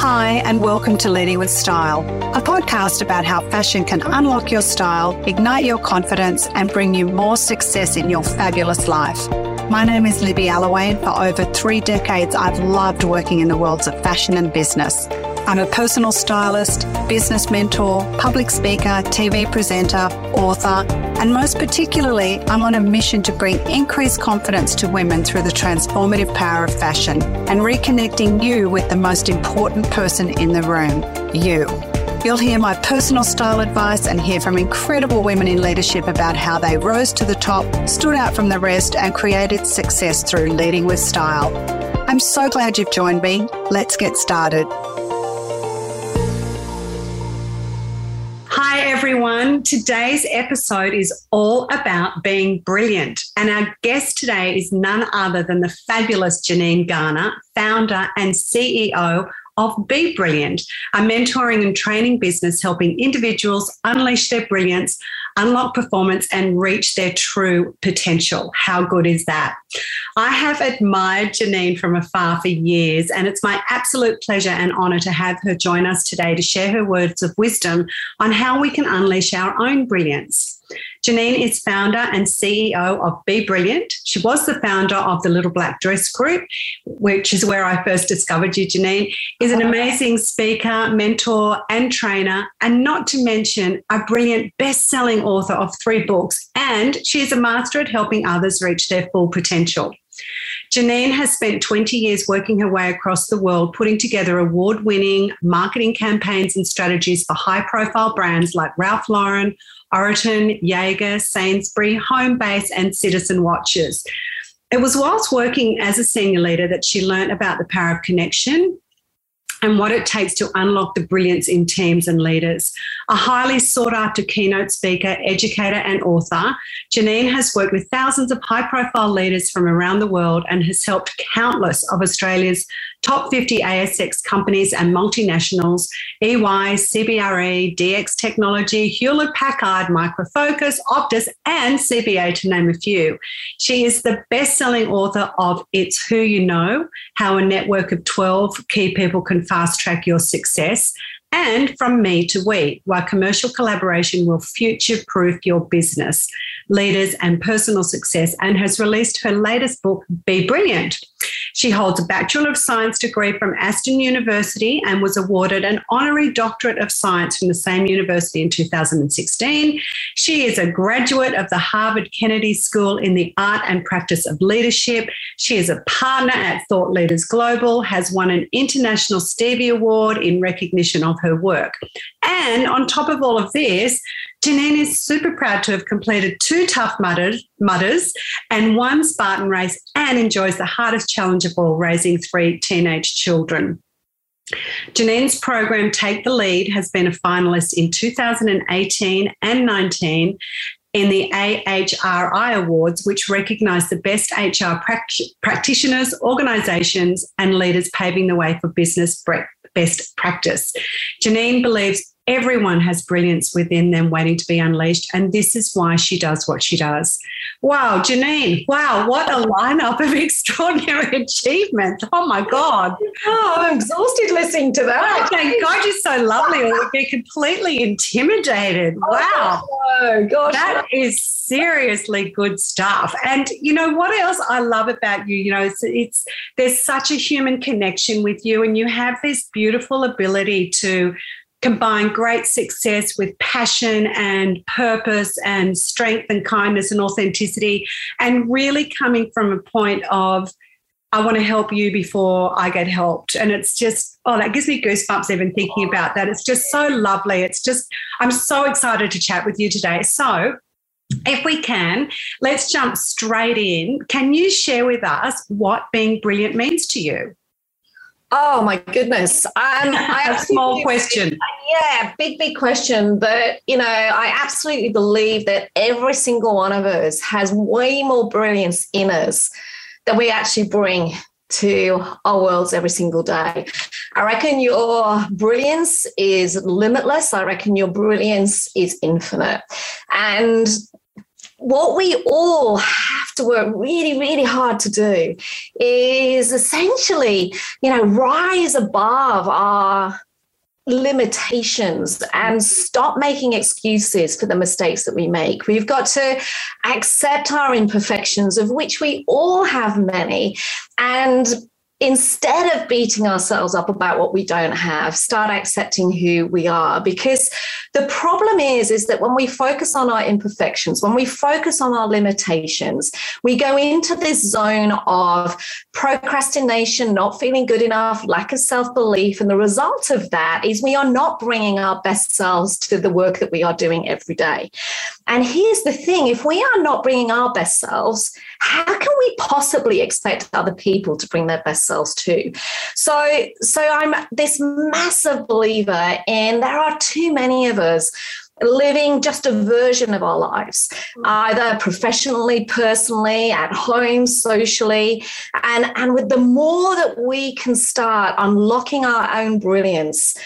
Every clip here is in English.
Hi, and welcome to Leading with Style, a podcast about how fashion can unlock your style, ignite your confidence, and bring you more success in your fabulous life. My name is Libby Allaway, and for over three decades, I've loved working in the worlds of fashion and business. I'm a personal stylist, business mentor, public speaker, TV presenter, author, and most particularly, I'm on a mission to bring increased confidence to women through the transformative power of fashion and reconnecting you with the most important person in the room, you. You'll hear my personal style advice and hear from incredible women in leadership about how they rose to the top, stood out from the rest, and created success through leading with style. I'm so glad you've joined me. Let's get started. Everyone. Today's episode is all about being brilliant. And our guest today is none other than the fabulous Janine Garner, founder and CEO of Be Brilliant, a mentoring and training business helping individuals unleash their brilliance, unlock performance, and reach their true potential. How good is that? I have admired Janine from afar for years, and it's my absolute pleasure and honor to have her join us today to share her words of wisdom on how we can unleash our own brilliance. Janine is founder and CEO of Be Brilliant. She was the founder of the Little Black Dress Group, which is where I first discovered you, Janine. Is an amazing speaker, mentor, and trainer, and not to mention a brilliant best-selling author of three books. And she is a master at helping others reach their full potential. Janine has spent 20 years working her way across the world, putting together award winning marketing campaigns and strategies for high profile brands like Ralph Lauren, Oroton, Jaeger, Sainsbury, Homebase, and Citizen Watches. It was whilst working as a senior leader that she learned about the power of connection and what it takes to unlock the brilliance in teams and leaders. A highly sought after keynote speaker, educator, and author, Janine has worked with thousands of high profile leaders from around the world and has helped countless of Australia's top 50 ASX companies and multinationals, EY, CBRE, DX Technology, Hewlett Packard, Micro Focus, Optus, and CBA, to name a few. She is the best selling author of It's Who You Know How a Network of 12 Key People Can Fast Track Your Success and from me to we, why commercial collaboration will future proof your business, leaders, and personal success, and has released her latest book, Be Brilliant. She holds a Bachelor of Science degree from Aston University and was awarded an honorary doctorate of science from the same university in 2016. She is a graduate of the Harvard Kennedy School in the Art and Practice of Leadership. She is a partner at Thought Leaders Global, has won an International Stevie Award in recognition of her work. And on top of all of this, Janine is super proud to have completed two Tough Mudders, and one Spartan race and enjoys the hardest challenge of all, raising three teenage children. Janine's program Take the Lead has been a finalist in 2018 and 19 in the AHRI Awards, which recognise the best HR practitioners, organisations, and leaders paving the way for business best practice. Janine believes everyone has brilliance within them waiting to be unleashed. And this is why she does what she does. Wow, Janine, wow, what a lineup of extraordinary achievements. Oh my God. Oh, I'm exhausted listening to that. Oh, thank God you're so lovely. I would be completely intimidated. Oh, wow. Oh, gosh. That is seriously good stuff. And you know what else I love about you? You know, it's, it's there's such a human connection with you, and you have this beautiful ability to combine great success with passion and purpose and strength and kindness and authenticity, and really coming from a point of, I want to help you before I get helped. And it's just, oh, that gives me goosebumps even thinking about that. It's just so lovely. It's just, I'm so excited to chat with you today. So, if we can, let's jump straight in. Can you share with us what being brilliant means to you? Oh my goodness. Um, I have a small question. Yeah, big, big question. But, you know, I absolutely believe that every single one of us has way more brilliance in us that we actually bring to our worlds every single day. I reckon your brilliance is limitless. I reckon your brilliance is infinite. And what we all have to work really, really hard to do is essentially, you know, rise above our limitations and stop making excuses for the mistakes that we make. We've got to accept our imperfections, of which we all have many, and instead of beating ourselves up about what we don't have start accepting who we are. Because the problem is is that when we focus on our imperfections when we focus on our limitations we go into this zone of procrastination not feeling good enough lack of self-belief and the result of that is we are not bringing our best selves to the work that we are doing every day and here's the thing if we are not bringing our best selves how can we possibly expect other people to bring their best selves too? So, so I'm this massive believer in there are too many of us living just a version of our lives, either professionally, personally, at home, socially. And, and with the more that we can start unlocking our own brilliance,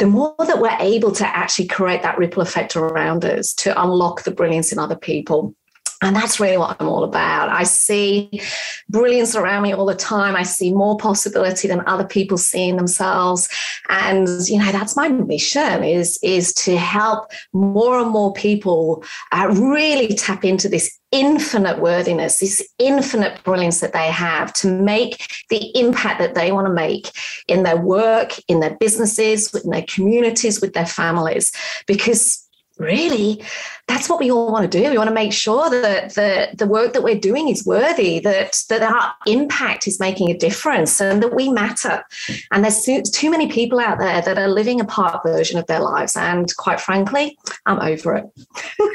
the more that we're able to actually create that ripple effect around us to unlock the brilliance in other people. And that's really what I'm all about. I see brilliance around me all the time. I see more possibility than other people see in themselves. And, you know, that's my mission is, is to help more and more people uh, really tap into this infinite worthiness, this infinite brilliance that they have to make the impact that they want to make in their work, in their businesses, in their communities, with their families. Because really that's what we all want to do. We want to make sure that the, the work that we're doing is worthy, that, that our impact is making a difference, and that we matter. And there's too, too many people out there that are living a part version of their lives. And quite frankly, I'm over it.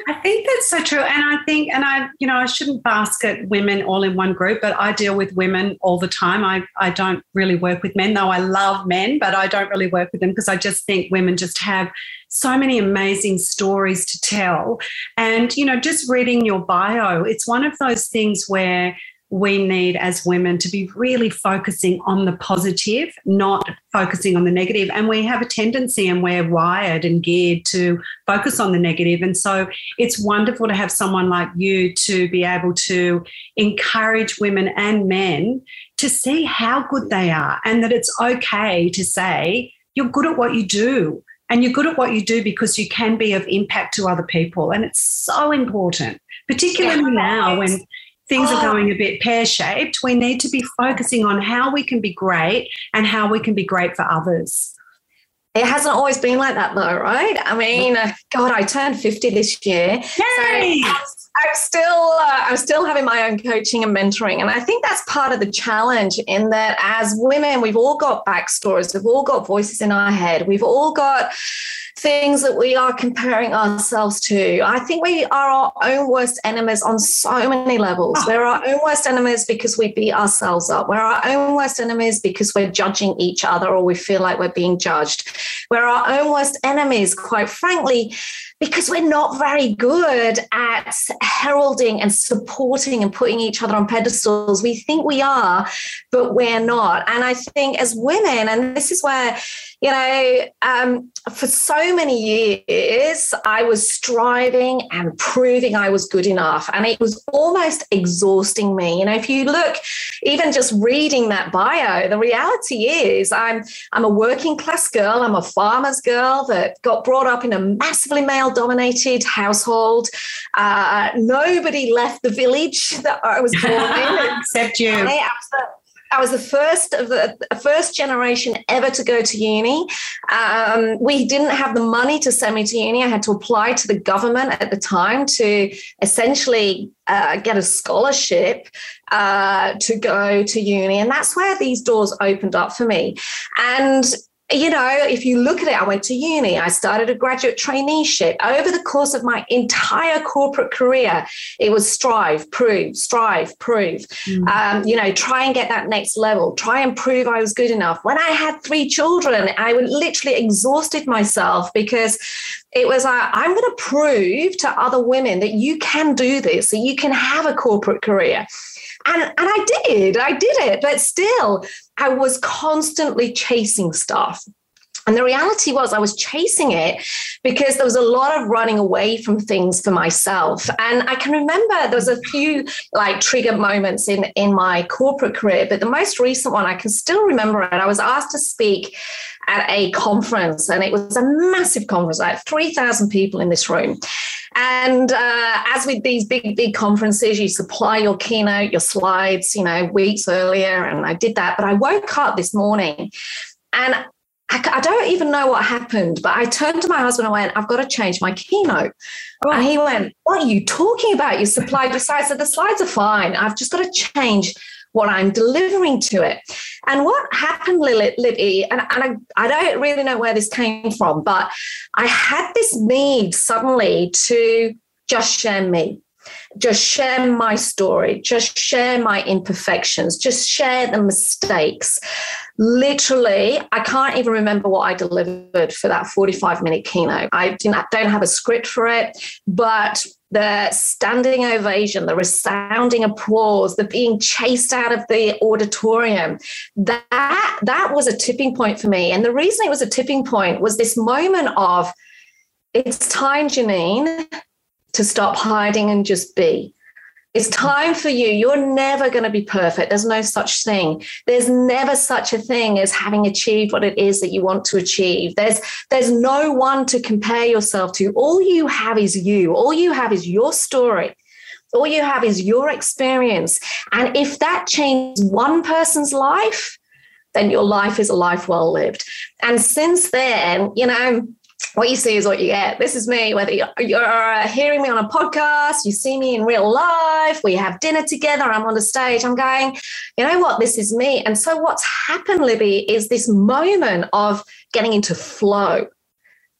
I think that's so true. And I think, and I, you know, I shouldn't basket women all in one group, but I deal with women all the time. I, I don't really work with men, though I love men, but I don't really work with them because I just think women just have so many amazing stories to tell. And, you know, just reading your bio, it's one of those things where we need as women to be really focusing on the positive, not focusing on the negative. And we have a tendency and we're wired and geared to focus on the negative. And so it's wonderful to have someone like you to be able to encourage women and men to see how good they are and that it's okay to say, you're good at what you do and you're good at what you do because you can be of impact to other people. And it's so important, particularly yeah. now when things oh. are going a bit pear shaped. We need to be focusing on how we can be great and how we can be great for others. It hasn't always been like that, though, right? I mean, uh, God, I turned 50 this year. Yay! So I'm still uh, I'm still having my own coaching and mentoring, and I think that's part of the challenge. In that, as women, we've all got backstories, we've all got voices in our head, we've all got things that we are comparing ourselves to. I think we are our own worst enemies on so many levels. Oh. We're our own worst enemies because we beat ourselves up. We're our own worst enemies because we're judging each other or we feel like we're being judged. We're our own worst enemies, quite frankly, because we're not very good at heralding and supporting and putting each other on pedestals. We think we are, but we're not. And I think as women, and this is where you know, um, for so many years, I was striving and proving I was good enough. And it was almost exhausting me. You know, if you look, even just reading that bio, the reality is I'm, I'm a working class girl, I'm a farmer's girl that got brought up in a massively male dominated household. Uh, nobody left the village that I was born in. Except you. I was the first of the first generation ever to go to uni. Um, we didn't have the money to send me to uni. I had to apply to the government at the time to essentially uh, get a scholarship uh, to go to uni, and that's where these doors opened up for me. And you know, if you look at it, I went to uni, I started a graduate traineeship. Over the course of my entire corporate career, it was strive, prove, strive, prove. Mm. Um, you know, try and get that next level, try and prove I was good enough. When I had three children, I would literally exhausted myself because it was uh, I'm going to prove to other women that you can do this, that you can have a corporate career. And, and I did, I did it, but still, I was constantly chasing stuff. And the reality was, I was chasing it because there was a lot of running away from things for myself. And I can remember there was a few like trigger moments in, in my corporate career, but the most recent one, I can still remember it. I was asked to speak at a conference, and it was a massive conference, like 3,000 people in this room. And uh, as with these big, big conferences, you supply your keynote, your slides, you know, weeks earlier. And I did that. But I woke up this morning and I, I, don't even know what happened, but I turned to my husband and went, I've got to change my keynote. Oh. And he went, What are you talking about? You supplied your slides. So The slides are fine. I've just got to change what I'm delivering to it. And what happened, Libby, and, and I, I don't really know where this came from, but I had this need suddenly to just share me just share my story, just share my imperfections, just share the mistakes literally, I can't even remember what I delivered for that 45 minute keynote. I don't have a script for it, but the standing ovation, the resounding applause, the being chased out of the auditorium, that, that was a tipping point for me. And the reason it was a tipping point was this moment of, it's time, Janine, to stop hiding and just be. It's time for you. You're never going to be perfect. There's no such thing. There's never such a thing as having achieved what it is that you want to achieve. There's there's no one to compare yourself to. All you have is you. All you have is your story. All you have is your experience. And if that changes one person's life, then your life is a life well lived. And since then, you know, what you see is what you get. This is me, whether you're uh, hearing me on a podcast, you see me in real life, we have dinner together, I'm on the stage, I'm going, you know what, this is me. And so what's happened, Libby, is this moment of getting into flow,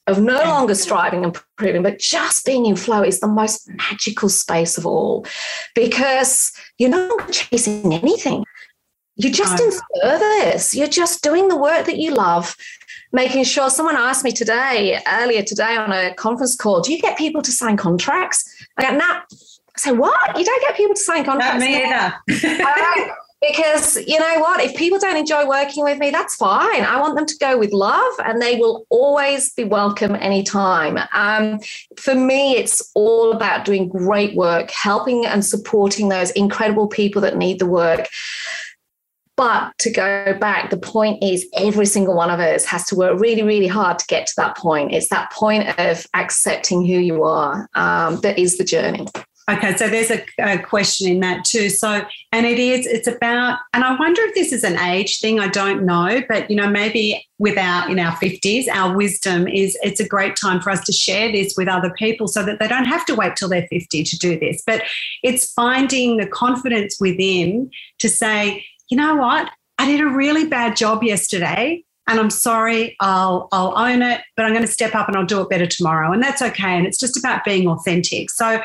of no longer striving and proving, but just being in flow is the most magical space of all because you're not chasing anything. You're just in service. You're just doing the work that you love making sure someone asked me today, earlier today on a conference call, do you get people to sign contracts? I go, nah. I say, what? You don't get people to sign contracts? Not me either. because you know what if people don't enjoy working with me that's fine i want them to go with love and they will always be welcome anytime um, for me it's all about doing great work helping and supporting those incredible people that need the work but to go back, the point is every single one of us has to work really, really hard to get to that point. It's that point of accepting who you are um, that is the journey. Okay, so there's a, a, question in that too. So, and it is, it's about, and I wonder if this is an age thing. I don't know, but you know, maybe with our in our fifties, our wisdom is it's a great time for us to share this with other people, so that they don't have to wait till they're fifty to do this. But it's finding the confidence within to say, you know what? I did a really bad job yesterday and I'm sorry, I'll I'll own it, but I'm going to step up and I'll do it better tomorrow. And that's okay. And it's just about being authentic. So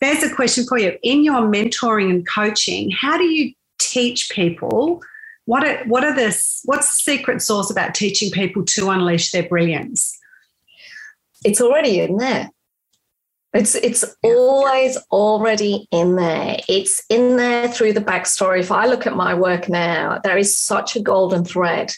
there's a question for you. In your mentoring and coaching, how do you teach people what are what are the what's the secret sauce about teaching people to unleash their brilliance? It's already in there. It's it's always already in there. It's in there through the backstory. If I look at my work now, there is such a golden thread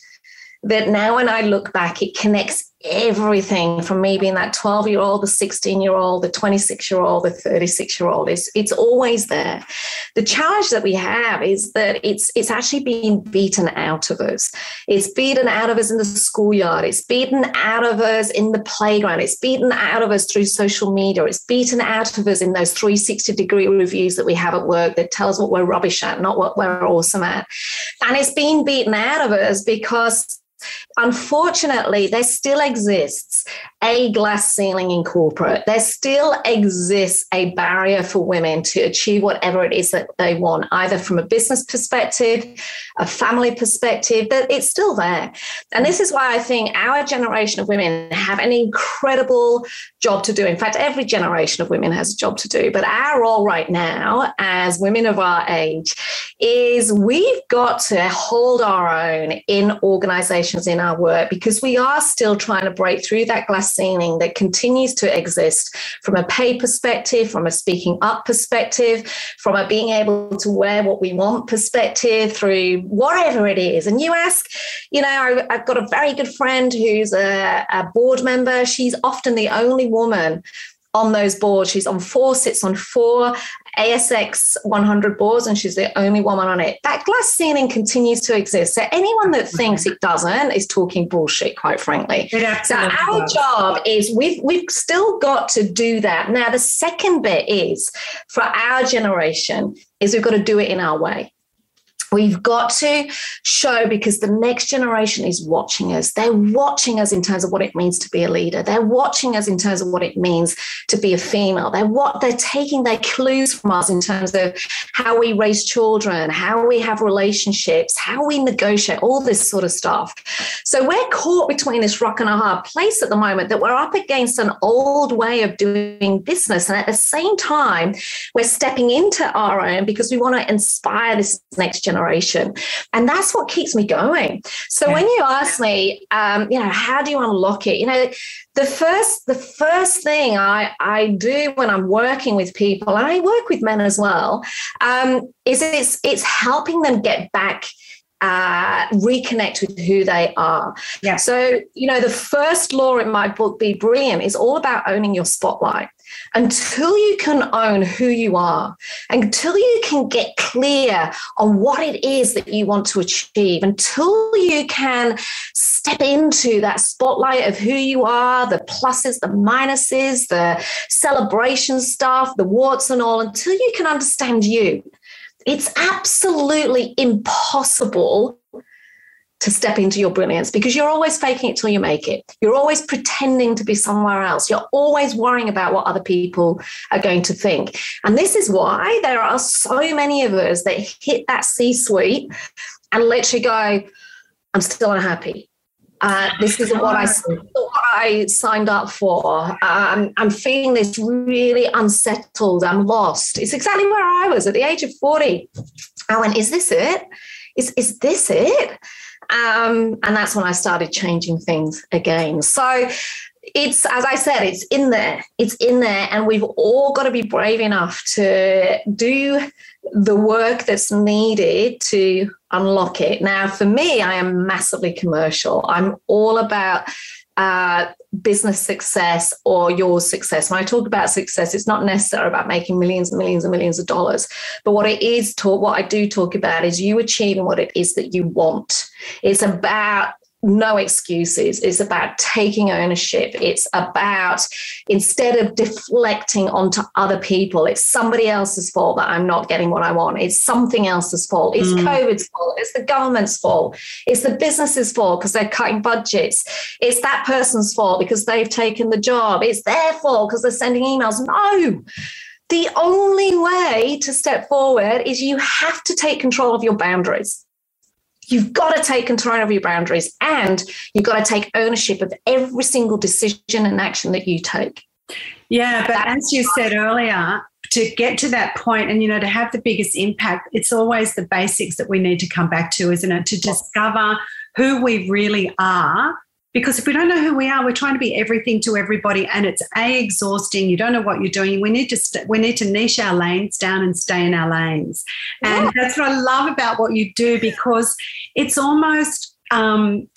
that now when I look back, it connects everything from me being that 12 year old, the 16 year old, the 26 year old, the 36 year old. It's, it's always there. The challenge that we have is that it's, it's actually being beaten out of us. It's beaten out of us in the schoolyard. It's beaten out of us in the playground. It's beaten out of us through social media. It's beaten out of us in those 360 degree reviews that we have at work that tell us what we're rubbish at, not what we're awesome at. And it's being beaten out of us because Unfortunately, there still exists a glass ceiling in corporate. There still exists a barrier for women to achieve whatever it is that they want, either from a business perspective, a family perspective, that it's still there. And this is why I think our generation of women have an incredible job to do. In fact, every generation of women has a job to do. But our role right now, as women of our age, is we've got to hold our own in organizations in our work because we are still trying to break through that glass that continues to exist from a pay perspective, from a speaking up perspective, from a being able to wear what we want perspective through whatever it is. And you ask, you know, I, have got a very good friend who's a, a board member. She's often the only woman on those boards. She's on four, sits on four ASX 100 boards, and she's the only woman on it. That glass ceiling continues to exist. So anyone that thinks it doesn't is talking bullshit, quite frankly. So our does. job is we've we've still got to do that. Now the second bit is for our generation is we've got to do it in our way. We've got to show because the next generation is watching us. They're watching us in terms of what it means to be a leader. They're watching us in terms of what it means to be a female. They're what they're taking their clues from us in terms of how we raise children, how we have relationships, how we negotiate, all this sort of stuff. So we're caught between this rock and a hard place at the moment that we're up against an old way of doing business. And at the same time, we're stepping into our own because we want to inspire this next generation generation. And that's what keeps me going. So yeah. when you ask me, um, you know, how do you unlock it? You know, the first the first thing I, I do when I'm working with people, and I work with men as well, um, is it's it's helping them get back uh, reconnect with who they are. Yeah. So, you know, the first law in my book, Be Brilliant, is all about owning your spotlight. Until you can own who you are, until you can get clear on what it is that you want to achieve, until you can step into that spotlight of who you are, the pluses, the minuses, the celebration stuff, the warts and all, until you can understand you it's absolutely impossible to step into your brilliance because you're always faking it till you make it. You're always pretending to be somewhere else. You're always worrying about what other people are going to think. And this is why there are so many of us that hit that C suite and literally go, I'm still unhappy. Uh, this isn't what I, what I signed up for. Um, I'm feeling this really unsettled. I'm lost. It's exactly where I was at the age of 40. I went, Is this it? Is, is this it? Um, and that's when I started changing things again. So it's as I said, it's in there. It's in there, and we've all got to be brave enough to do the work that's needed to unlock it. Now, for me, I am massively commercial. I'm all about uh, business success or your success. When I talk about success, it's not necessarily about making millions and millions and millions of dollars. But what it is talk, what I do talk about is you achieving what it is that you want. It's about no excuses. It's about taking ownership. It's about instead of deflecting onto other people, it's somebody else's fault that I'm not getting what I want. It's something else's fault. It's mm. COVID's fault. It's the government's fault. It's the business's fault because they're cutting budgets. It's that person's fault because they've taken the job. It's their fault because they're sending emails. No. The only way to step forward is you have to take control of your boundaries. You've got to take control of your boundaries and you've got to take ownership of every single decision and action that you take. Yeah, but as you said earlier, to get to that point and you know to have the biggest impact it's always the basics that we need to come back to isn't it to discover who we really are because if we don't know who we are we're trying to be everything to everybody and it's a exhausting. You don't know what you're doing. We need to st- we need to niche our lanes down and stay in our lanes. And yeah. that's what i love about what you do because it's almost um,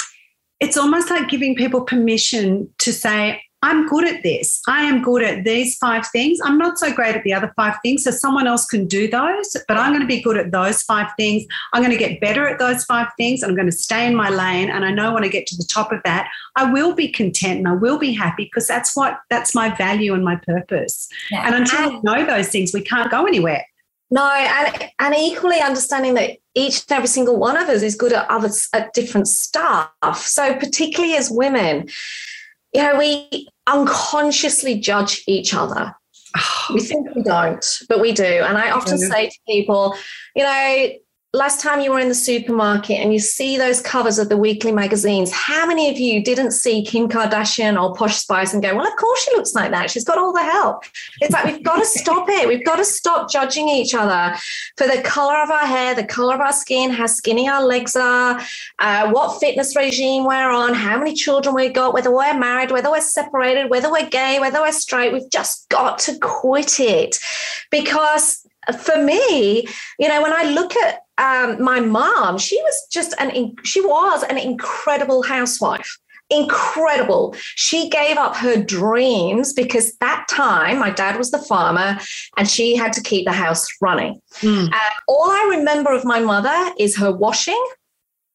it's almost like giving people permission to say I'm good at this. I am good at these five things. I'm not so great at the other five things. So someone else can do those, but I'm going to be good at those five things. I'm going to get better at those five things. I'm going to stay in my lane. And I know when I get to the top of that, I will be content and I will be happy because that's what that's my value and my purpose. Yeah. And until we know those things, we can't go anywhere. No, and, and equally understanding that each and every single one of us is good at other at different stuff. So particularly as women, you know, we unconsciously judge each other. Ah. we think we don't, but we do. And I often say to people, you know, last time you were in the supermarket and you see those covers of the weekly magazines, how many of you didn't see Kim Kardashian or Posh Spice and go, well, of course she looks like that. She's got all the help. It's like, we've got to stop it. We've got to stop judging each other for the color of our hair, the color of our skin, how skinny our legs are, uh, what fitness regime we're on, how many children we've got, whether we're married, whether we're separated, whether we're gay, whether we're straight. We've just got to quit it because for me, you know, when I look at um, my mom, she was just an she was an incredible housewife incredible. She gave up her dreams because that time my dad was the farmer and she had to keep the house running. Mm. Uh, all I remember of my mother is her washing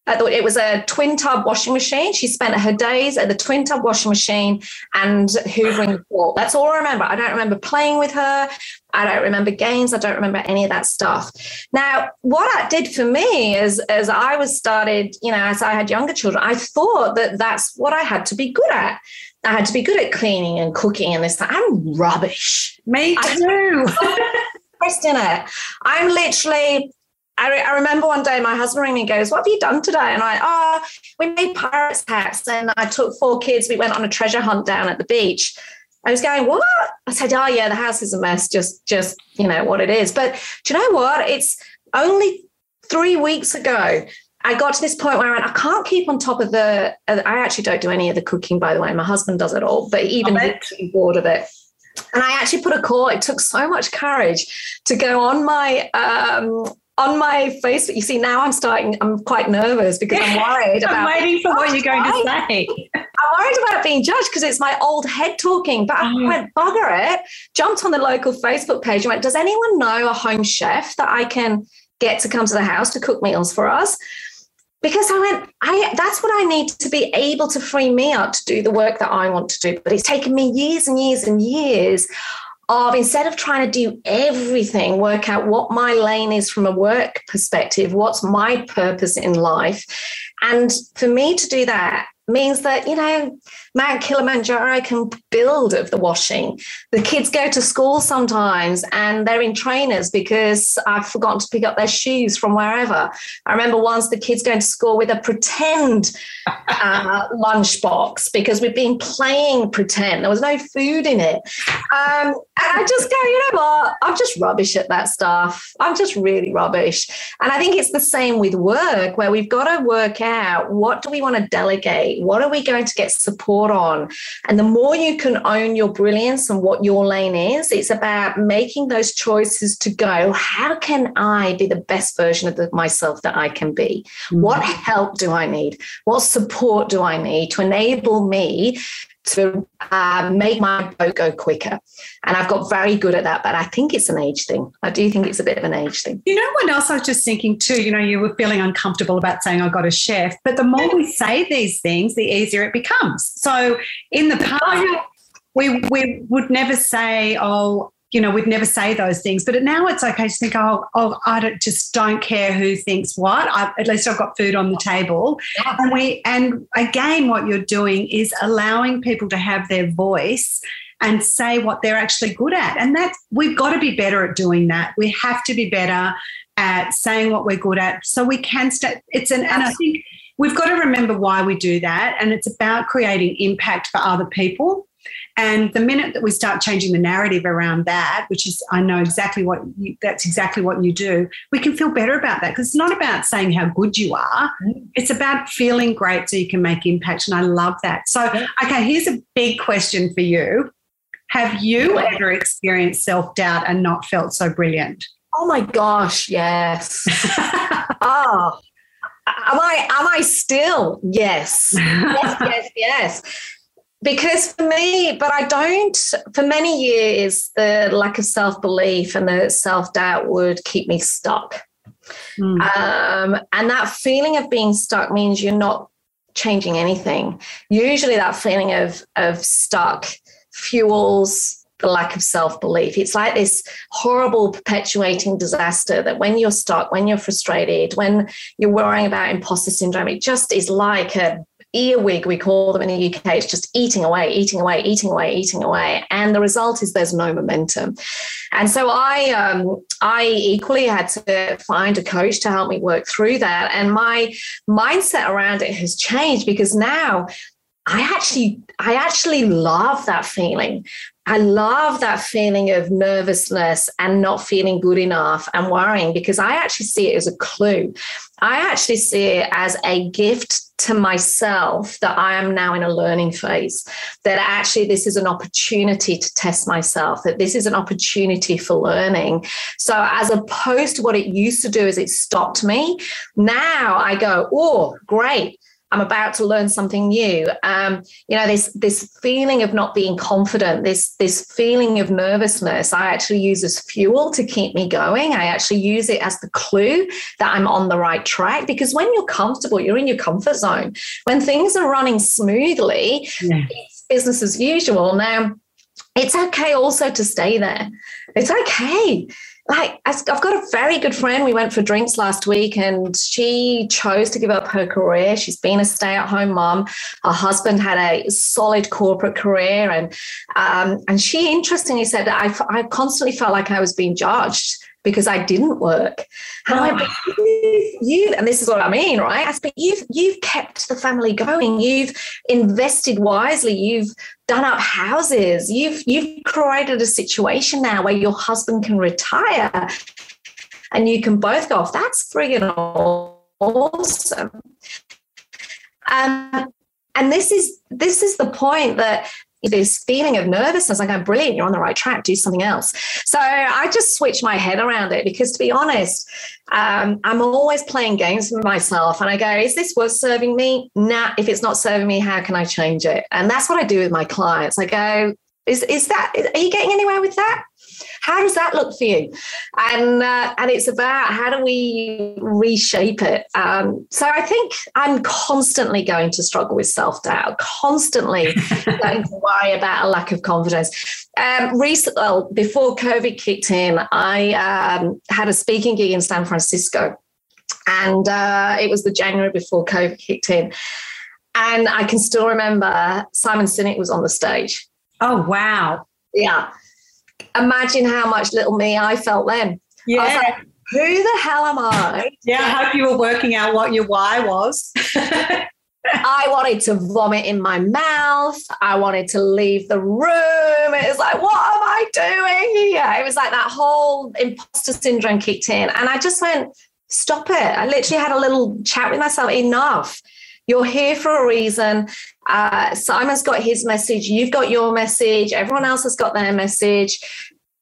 it was a twin tub washing machine. She spent her days at the twin tub washing machine and hoovering the floor. That's all I remember. I don't remember playing with her. I don't remember games. I don't remember any of that stuff. Now, what that did for me is, as I was started, you know, as I had younger children, I thought that that's what I had to be good at. I had to be good at cleaning and cooking and this. I'm rubbish. Me too. in it. I'm literally I, re- I, remember one day my husband rang me and goes, What have you done today? And I, oh, we made pirates hats and I took four kids. We went on a treasure hunt down at the beach. I was going, What? I said, Oh, yeah, the house is a mess. Just, just, you know, what it is. But do you know what? It's only three weeks ago. I got to this point where I went, I can't keep on top of the. Uh, I actually don't do any of the cooking, by the way. My husband does it all, but even he's bored of it. And I actually put a call. It took so much courage to go on my um, on my Facebook, you see, now I'm starting, I'm quite nervous because I'm worried I'm waiting for what you're going to say. I'm worried about being judged because it's my old head talking, but I mm. went, bugger it, jumped on the local Facebook page and went, does anyone know a home chef that I can get to come to the house to cook meals for us? Because I went, I that's what I need to be able to free me up to do the work that I want to do. But it's taken me years and years and years of instead of trying to do everything, work out what my lane is from a work perspective, what's my purpose in life. And for me to do that means that, you know, Mount Kilimanjaro can build of the washing. The kids go to school sometimes and they're in trainers because I've forgotten to pick up their shoes from wherever. I remember once the kids going to school with a pretend uh, lunchbox because we've been playing pretend. There was no food in it. Um, and I just go, you know what? I'm just rubbish at that stuff. I'm just really rubbish. And I think it's the same with work where we've got to work out what do we want to delegate? What are we going to get support on. And the more you can own your brilliance and what your lane is, it's about making those choices to go, how can I be the best version of the, myself that I can be? Mm-hmm. What help do I need? What support do I need to enable me to uh, make my boat go quicker. And I've got very good at that, but I think it's an age thing. I do think it's a bit of an age thing. You know what else I was just thinking too? You know, you were feeling uncomfortable about saying I got a chef, but the more we say these things, the easier it becomes. So in the past, we, we would never say, oh, you know, we'd never say those things. But now it's okay to think, oh, oh I don't, just don't care who thinks what. I, at least I've got food on the table. Yeah. And we, and again, what you're doing is allowing people to have their voice and say what they're actually good at. And that we've got to be better at doing that. We have to be better at saying what we're good at so we can stay. It's an, and I think we've got to remember why we do that. And it's about creating impact for other people. And the minute that we start changing the narrative around that, which is, I know exactly what you, that's exactly what you do, we can feel better about that because it's not about saying how good you are. Mm. It's about feeling great so you can make impact. And I love that. So, okay, here's a big question for you. Have you ever experienced self doubt and not felt so brilliant? Oh my gosh, yes. oh, am I am I still? Yes. yes, yes, yes because for me, but I don't, for many years, the lack of self belief and the self doubt would keep me stuck. Mm. Um, and that feeling of being stuck means you're not changing anything. Usually, that feeling of, of stuck fuels the lack of self belief. It's like this horrible perpetuating disaster that when you're stuck, when you're frustrated, when you're worrying about imposter syndrome, it just is like a earwig, we call them in the UK, it's just eating away, eating away, eating away, eating away. And the result is there's no momentum. And so I um, I equally had to find a coach to help me work through that. And my mindset around it has changed because now I actually I actually love that feeling. I love that feeling of nervousness and not feeling good enough and worrying because I actually see it as a clue. I actually see it as a gift to myself that I am now in a learning phase, that actually this is an opportunity to test myself, that this is an opportunity for learning. So, as opposed to what it used to do, is it stopped me, now I go, oh, great. I'm about to learn something new. Um, you know, this this feeling of not being confident, this this feeling of nervousness, I actually use as fuel to keep me going. I actually use it as the clue that I'm on the right track. Because when you're comfortable, you're in your comfort zone. When things are running smoothly, yeah. it's business as usual. Now, it's okay also to stay there. It's okay like I've got a very good friend. We went for drinks last week, and she chose to give up her career. She's been a stay-at-home mom. Her husband had a solid corporate career, and um, and she interestingly said I, I constantly felt like I was being judged because I didn't work. And oh. I went, you, and this is what I mean, right? I said, you've you've kept the family going. You've invested wisely. You've done up houses. You've you've created a situation now where your husband can retire, and you can both go off. That's friggin' awesome. Um, and this is this is the point that this feeling of nervousness, like I'm brilliant, you're on the right track, do something else. So I just switch my head around it because to be honest, um, I'm always playing games with myself and I go, is this worth serving me? Nah, if it's not serving me, how can I change it? And that's what I do with my clients. I go, is, is that, are you getting anywhere with that? How does that look for you? And uh, and it's about how do we reshape it. Um, so I think I'm constantly going to struggle with self doubt, constantly going to worry about a lack of confidence. Um, recently, well, before COVID kicked in, I um, had a speaking gig in San Francisco, and uh, it was the January before COVID kicked in. And I can still remember Simon Sinek was on the stage. Oh, wow. Yeah imagine how much little me I felt then. Yeah. Like, who the hell am I? Yeah, I hope you were working out what your why was. I wanted to vomit in my mouth. I wanted to leave the room. It was like, what am I doing here? It was like that whole imposter syndrome kicked in. And I just went, stop it. I literally had a little chat with myself. Enough. You're here for a reason. Uh, Simon's got his message. You've got your message. Everyone else has got their message.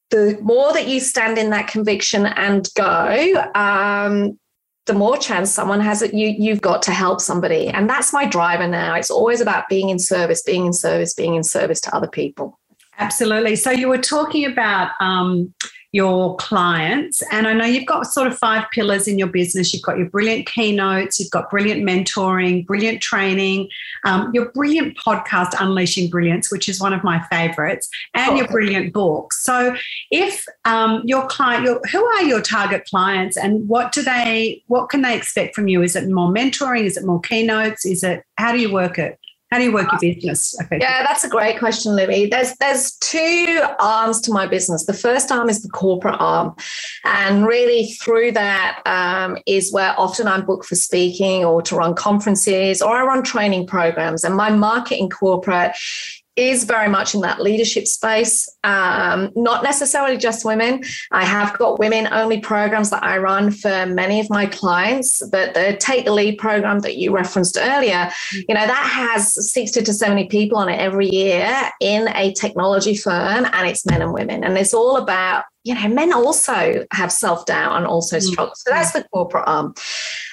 The more that you stand in that conviction and go, um, the more chance someone has it. You you've got to help somebody, and that's my driver now. It's always about being in service, being in service, being in service to other people. Absolutely. So you were talking about. Um, your clients. And I know you've got sort of five pillars in your business. You've got your brilliant keynotes, you've got brilliant mentoring, brilliant training, um, your brilliant podcast, Unleashing Brilliance, which is one of my favorites, and oh. your brilliant book. So, if um, your client, your, who are your target clients, and what do they, what can they expect from you? Is it more mentoring? Is it more keynotes? Is it how do you work it? How do you work your business? Yeah, that's a great question, Libby. There's there's two arms to my business. The first arm is the corporate arm, and really through that um, is where often I'm booked for speaking or to run conferences or I run training programs. And my market in corporate is very much in that leadership space, um, not necessarily just women. I have got women only programs that I run for many of my clients, but the Take the Lead program that you referenced earlier, you know, that has 60 to 70 people on it every year in a technology firm, and it's men and women. And it's all about you know, men also have self doubt and also mm. struggle. So that's the corporate arm.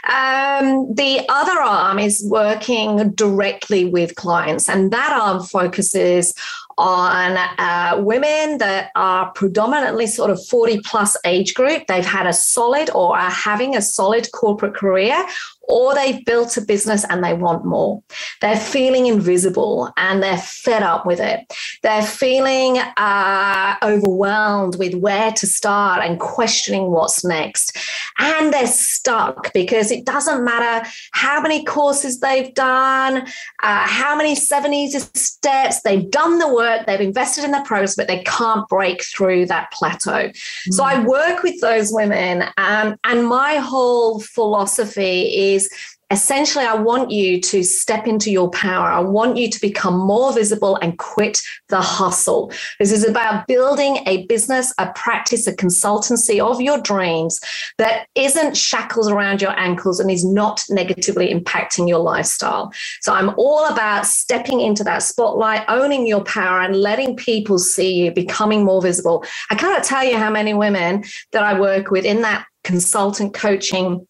Um, the other arm is working directly with clients, and that arm focuses on uh, women that are predominantly sort of 40 plus age group. They've had a solid or are having a solid corporate career or they've built a business and they want more. They're feeling invisible and they're fed up with it. They're feeling uh, overwhelmed with where to start and questioning what's next. And they're stuck because it doesn't matter how many courses they've done, uh, how many seven easy steps, they've done the work, they've invested in the progress, but they can't break through that plateau. Mm. So I work with those women, um, and my whole philosophy is is essentially, I want you to step into your power. I want you to become more visible and quit the hustle. This is about building a business, a practice, a consultancy of your dreams that isn't shackles around your ankles and is not negatively impacting your lifestyle. So I'm all about stepping into that spotlight, owning your power, and letting people see you becoming more visible. I cannot tell you how many women that I work with in that consultant coaching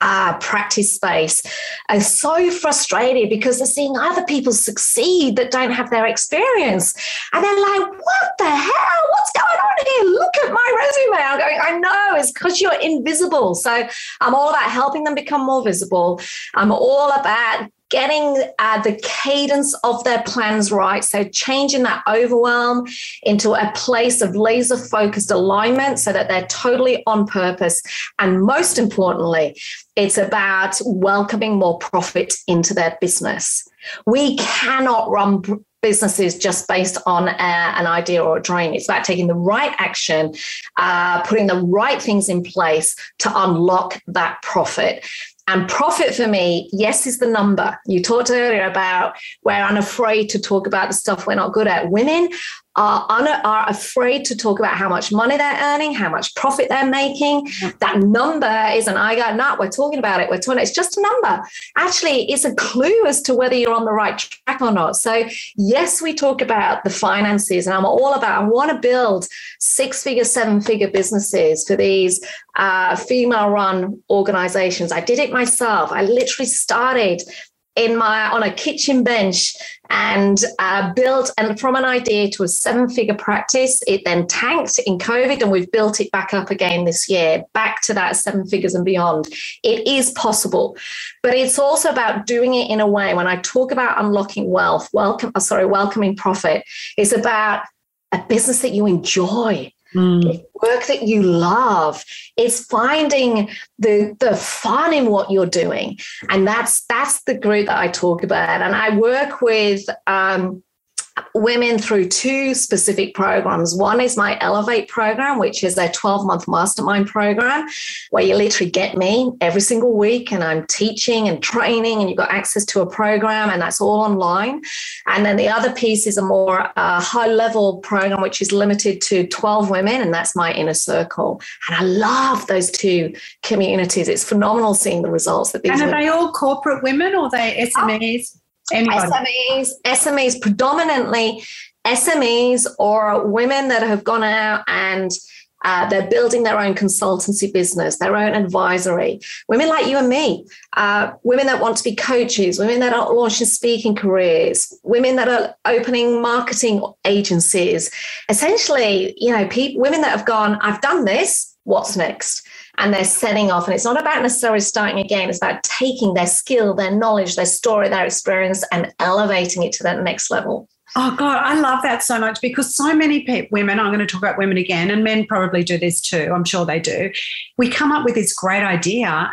uh, practice space are so frustrated because they're seeing other people succeed that don't have their experience. And they're like, what the hell? What's going on here? Look at my resume. I'm going, I know, it's because you're invisible. So I'm all about helping them become more visible. I'm all about getting uh, the cadence of their plans right. So, changing that overwhelm into a place of laser focused alignment so that they're totally on purpose. And most importantly, it's about welcoming more profit into their business. We cannot run businesses just based on a, an idea or a dream. It's about taking the right action, uh, putting the right things in place to unlock that profit. And profit for me, yes, is the number. You talked earlier about we're unafraid to talk about the stuff we're not good at. Women are, are afraid to talk about how much money they're earning, how much profit they're making. That number isn't, I go, not. we're talking about it. We're talking, it's just a number. Actually, it's a clue as to whether you're on the right track or not. So, yes, we talk about the finances, and I'm all about, I want to build six figure, seven figure businesses for these uh, female run organizations. I did it myself. I literally started in my on a kitchen bench and uh, built and from an idea to a seven figure practice. It then tanked in covid and we've built it back up again this year back to that seven figures and beyond. It is possible but it's also about doing it in a way. When i talk about unlocking wealth welcome uh, sorry welcoming profit it's about a business that you enjoy Mm. work that you love. It's finding the the fun in what you're doing, and that's that's the group that I talk about. And I work with um, women through two specific programs. One is my Elevate program, which is a 12 month mastermind program where you literally get me every single week and I'm teaching and training, and you've got access to a program, and that's all online. And then the other piece is a more uh, high level program, which is limited to 12 women, and that's my inner circle. And I love those two communities. It's phenomenal seeing the results that these And are women- they all corporate women or they SMEs? Oh SMEs, SMEs, predominantly SMEs or women that have gone out and uh, they're building their own consultancy business, their own advisory. Women like you and me, uh, women that want to be coaches, women that are launching speaking careers, women that are opening marketing agencies. Essentially, you know, people, women that have gone, I've done this. What's next? And they're setting off. And it's not about necessarily starting again, it's about taking their skill, their knowledge, their story, their experience, and elevating it to that next level. Oh God, I love that so much because so many people, women, I'm going to talk about women again, and men probably do this too. I'm sure they do. We come up with this great idea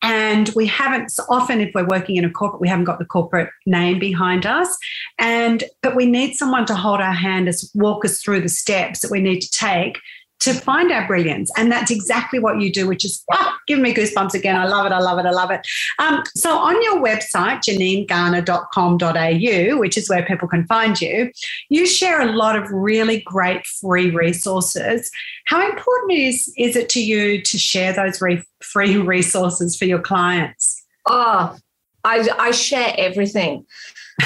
and we haven't often if we're working in a corporate we haven't got the corporate name behind us and but we need someone to hold our hand as walk us through the steps that we need to take to find our brilliance. And that's exactly what you do, which is oh, giving me goosebumps again. I love it. I love it. I love it. Um, so on your website, janinegarner.com.au, which is where people can find you, you share a lot of really great free resources. How important is, is it to you to share those re- free resources for your clients? Oh, I, I share everything.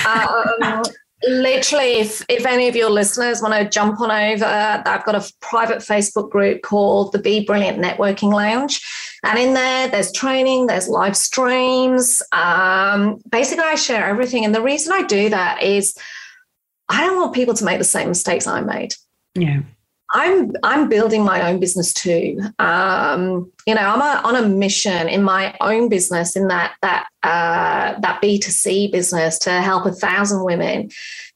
Um, literally if if any of your listeners want to jump on over i've got a private facebook group called the be brilliant networking lounge. And in there there's training there's live streams. Um, basically i share everything. And the reason i do that is i don't want people to make the same mistakes i made. Yeah I'm I'm building my own business too. Um, you know, I'm a, on a mission in my own business, in that that uh, that B2C business, to help a thousand women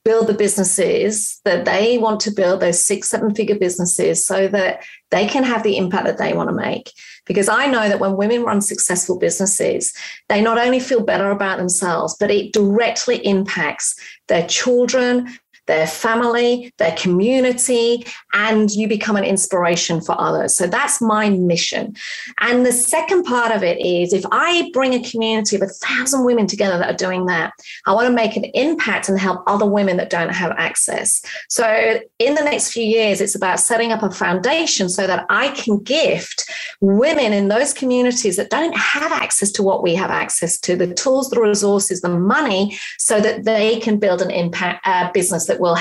build the businesses that they want to build, those six, seven figure businesses, so that they can have the impact that they want to make. Because I know that when women run successful businesses, they not only feel better about themselves, but it directly impacts their children, their family, their community, and you become an inspiration for others. So that's my mission. And the second part of it is if I bring a community of a thousand women together that are doing that, I want to make an impact and help other women that don't have access. So in the next few years, it's about setting up a foundation so that I can gift women in those communities that don't have access to what we have access to the tools, the resources, the money, so that they can build an impact uh, business that will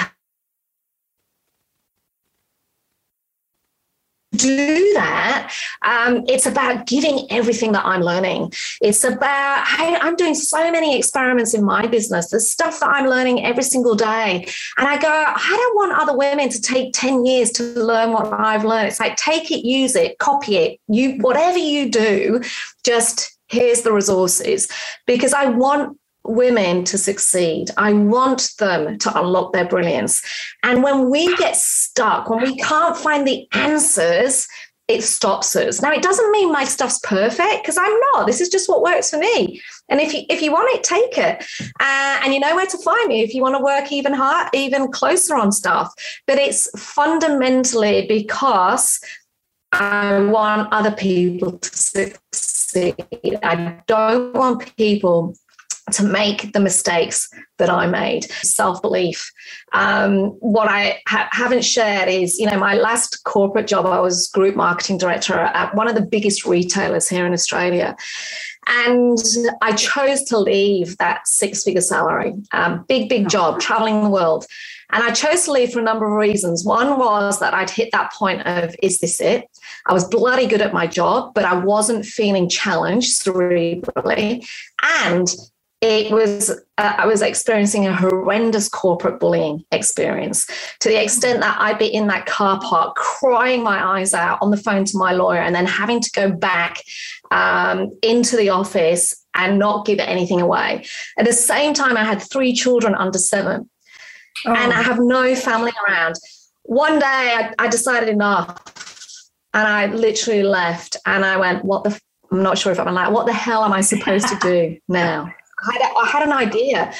do that, um, it's about giving everything that I'm learning. It's about, hey, I'm doing so many experiments in my business. There's stuff that I'm learning every single day. And I go, I don't want other women to take 10 years to learn what I've learned. It's like, take it, use it, copy it. You, whatever you do, just here's the resources because I want women to succeed. I want them to unlock their brilliance. And when we get stuck, when we can't find the answers, it stops us. Now, it doesn't mean my stuff's perfect because I'm not. This is just what works for me. And if you if you want it, take it. Uh, and you know where to find me if you want to work even hard, even closer on stuff. But it's fundamentally because I want other people to succeed. I don't want people to make the mistakes that I made. Self belief. Um, what I ha- haven't shared is, you know, my last corporate job, I was group marketing director at one of the biggest retailers here in Australia. And I chose to leave that six figure salary, um, big, big job, traveling the world. And I chose to leave for a number of reasons. One was that I'd hit that point of, is this it? I was bloody good at my job, but I wasn't feeling challenged cerebrally. And it was uh, i was experiencing a horrendous corporate bullying experience to the extent that i'd be in that car park crying my eyes out on the phone to my lawyer and then having to go back um, into the office and not give anything away. At the same time i had three children under seven oh. and i have no family around. One day I, I decided enough and i literally left and i went what the i i'm not sure if i'm like what the hell am i supposed to do now had, I had an idea.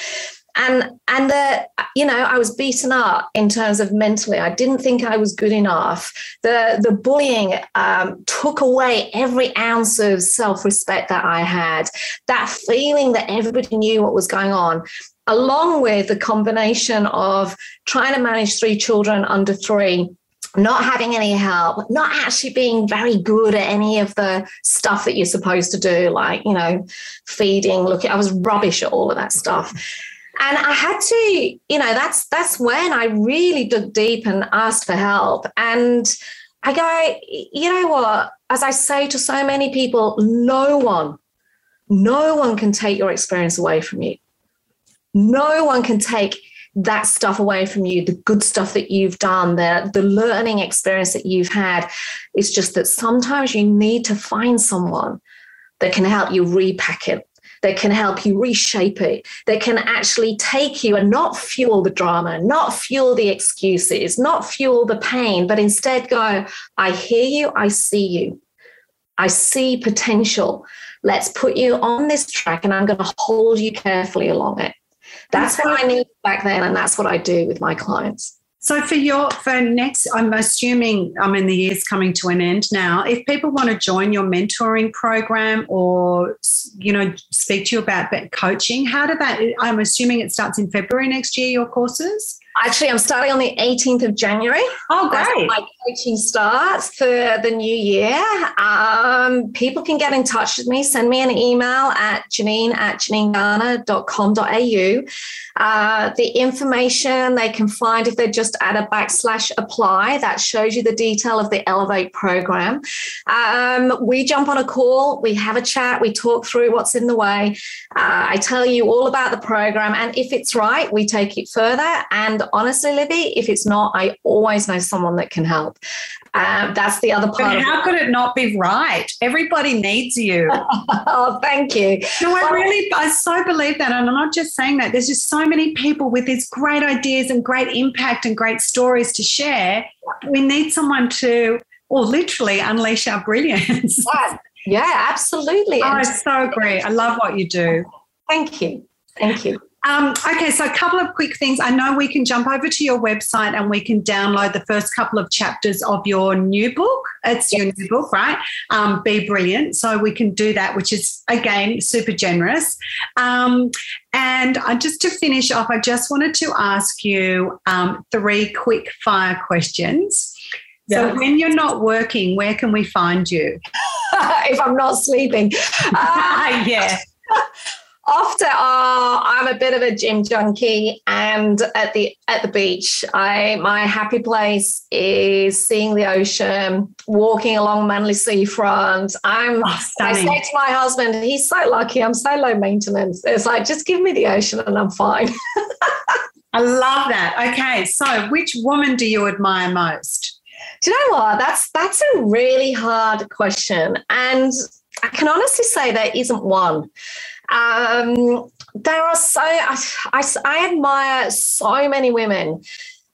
And and the you know i was beaten up in terms of mentally. I didn't think i was good enough. The the bullying um, took away every ounce of self-respect that i had. That feeling that everybody knew what was going on along with the combination of trying to manage three children under three not having any help, not actually being very good at any of the stuff that you're supposed to do, like, you know, feeding, looking, I was rubbish at all of that stuff. And I had to, you know, that's that's when I really dug deep and asked for help. And I go, you know what? As I say to so many people, no one, no one can take your experience away from you. No one can take that stuff away from you, the good stuff that you've done, the, the learning experience that you've had. It's just that sometimes you need to find someone that can help you repack it, that can help you reshape it, that can actually take you and not fuel the drama, not fuel the excuses, not fuel the pain, but instead go, I hear you, I see you. I see potential. Let's put you on this track and I'm going to hold you carefully along it. That's what I knew back then, and that's what I do with my clients. So for your for next, I'm assuming I mean the year's coming to an end now. If people want to join your mentoring program or you know speak to you about coaching, how do that? I'm assuming it starts in February next year. Your courses. Actually, I'm starting on the 18th of January. Oh, great. my coaching starts for the new year. Um, people can get in touch with me, send me an email at janine at janinegarner.com.au. Uh, the information they can find if they just add a backslash apply, that shows you the detail of the Elevate program. Um, we jump on a call, we have a chat, we talk through what's in the way. Uh, I tell you all about the program, and if it's right, we take it further. And honestly, Libby, if it's not, I always know someone that can help. Um, that's the other part. But how could it not be right? Everybody needs you. oh, thank you. No, I really, I so believe that. And I'm not just saying that. There's just so many people with these great ideas and great impact and great stories to share. We need someone to, or literally unleash our brilliance. Yeah, yeah absolutely. Oh, I so agree. I love what you do. Thank you. Thank you. Um, okay, so a couple of quick things. I know we can jump over to your website and we can download the first couple of chapters of your new book. It's yes. your new book, right? Um, Be Brilliant. So we can do that, which is, again, super generous. Um, and just to finish off, I just wanted to ask you um, three quick fire questions. So when you're not working, where can we find you? if I'm not sleeping. Uh, yeah. After uh, I'm a bit of a gym junkie, and at the at the beach, I my happy place is seeing the ocean, walking along Manly Seafront. I'm. Oh, I say to my husband, he's so lucky. I'm so low maintenance. It's like just give me the ocean and I'm fine. I love that. Okay, so which woman do you admire most? Do you know what? That's that's a really hard question, and I can honestly say there isn't one. Um, there are so I, I, I admire so many women.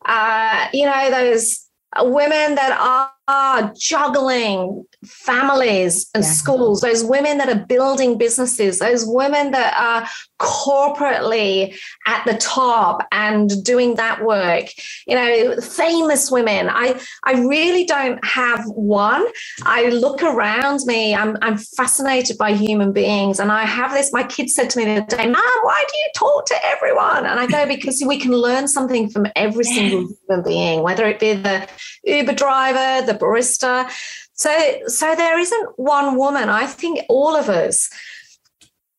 Uh, you know those women that are are juggling families and yeah. schools, those women that are building businesses, those women that are corporately at the top and doing that work, you know, famous women. I, I really don't have one. I look around me, I'm, I'm fascinated by human beings. And I have this, my kid said to me the other day, Mom, why do you talk to everyone? And I go, because we can learn something from every single human being, whether it be the Uber driver, the barista. So, so there isn't one woman. I think all of us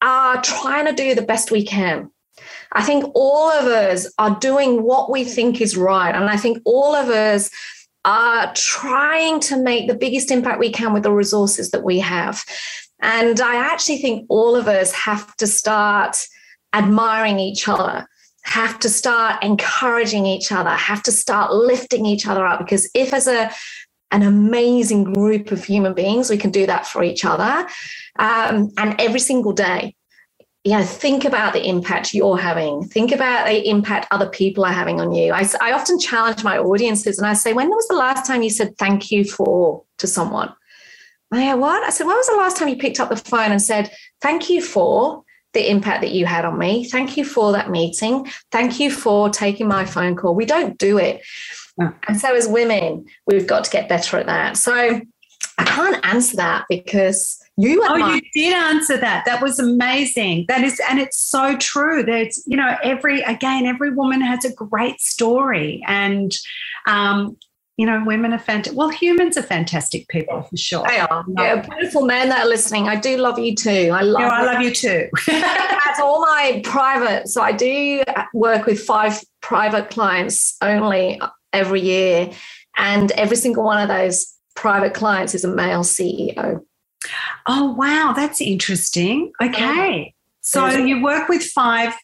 are trying to do the best we can. I think all of us are doing what we think is right. And I think all of us are trying to make the biggest impact we can with the resources that we have. And I actually think all of us have to start admiring each other, have to start encouraging each other, have to start lifting each other up. Because if, as a an amazing group of human beings. We can do that for each other. Um, and every single day, you know, think about the impact you're having. Think about the impact other people are having on you. I, I often challenge my audiences and I say, when was the last time you said thank you for to someone? I what? I said, when was the last time you picked up the phone and said, thank you for the impact that you had on me? Thank you for that meeting. Thank you for taking my phone call. We don't do it. And so, as women, we've got to get better at that. So, I can't answer that because you oh you did answer that that was amazing that is and it's so true There's, you know every again every woman has a great story and um you know, women are fantastic. Well, humans are fantastic people for sure. They are. Yeah, beautiful men that are listening. I do love you too. I love. Yeah, I love you too. That's all my private. So I do work with five private clients only every year. And every single one of those private clients is a male CEO. Oh, wow. That's interesting. Okay. So you work with five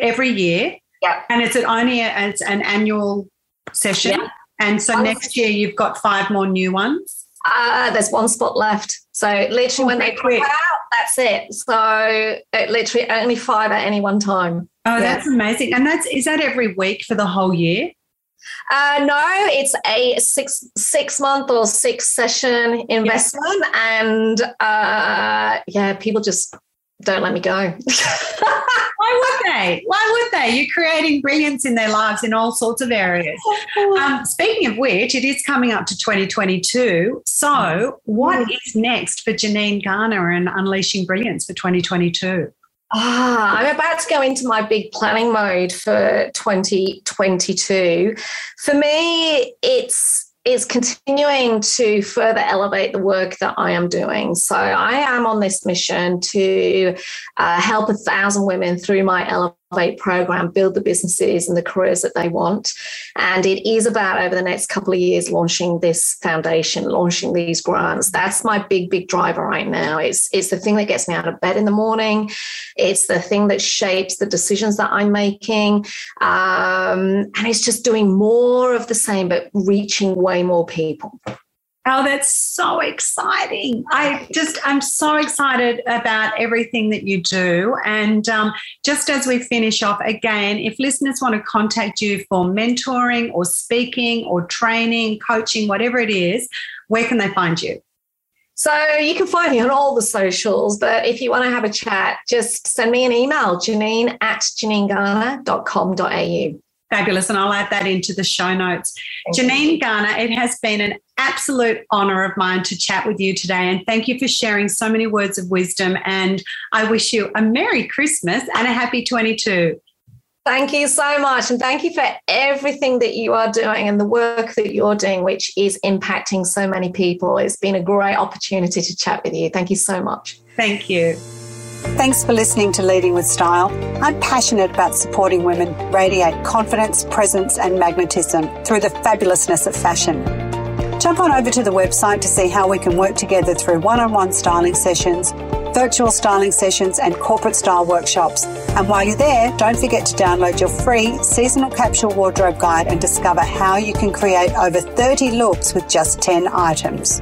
every year. Yeah. And it's only a, it's an annual session. And so next year you've got five more new ones. Uh, there's one spot left. So literally oh, when they quit out, that's it. So it literally only five at any one time. Oh, that's amazing. And that's is that every week for the whole year? Uh, no, it's a six six month or six session investment, and uh, yeah, people just don't let me go. Why would they? Why would they? You're creating brilliance in their lives in all sorts of areas. Um, speaking of which, it is coming up to 2022. So, what mm. next for Janine Garner and Unleashing Brilliance for 2022? Ah, I'm about to go into my big planning mode for 2022. For me, it's it's continuing to further elevate the work that I am doing. So I am on this mission to uh, help a thousand women through my Program build the businesses and the careers that they want. And it is about over the next couple of years launching this foundation, launching these grants. That's my big, big driver right now. It's it's the thing that gets me out of bed in the morning. It's the thing that shapes the decisions that I'm making. Um, and it's just doing more of the same, but reaching way more people. Oh, that's so exciting. I just, I'm so excited about everything that you do. And um, just as we finish off, again, if listeners want to contact you for mentoring or speaking or training, coaching, whatever it is, where can they find you? So you can find me on all the socials, but if you want to have a chat, just send me an email, janine at janinegarner.com.au. Fabulous. And I'll add that into the show notes. Thank Janine you. Garner, it has been an absolute honor of mine to chat with you today. And thank you for sharing so many words of wisdom. And I wish you a Merry Christmas and a happy 22. Thank you so much. And thank you for everything that you are doing and the work that you're doing, which is impacting so many people. It's been a great opportunity to chat with you. Thank you so much. Thank you. Thanks for listening to Leading with Style. I'm passionate about supporting women radiate confidence, presence, and magnetism through the fabulousness of fashion. Jump on over to the website to see how we can work together through one on one styling sessions, virtual styling sessions, and corporate style workshops. And while you're there, don't forget to download your free seasonal capsule wardrobe guide and discover how you can create over 30 looks with just 10 items.